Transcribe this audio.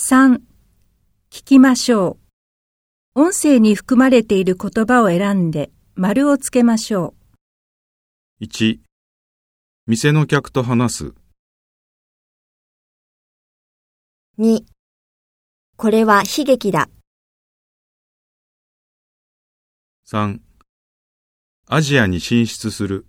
3. 聞きましょう。音声に含まれている言葉を選んで丸をつけましょう。1、店の客と話す。2これは悲劇だ。3、アジアに進出する。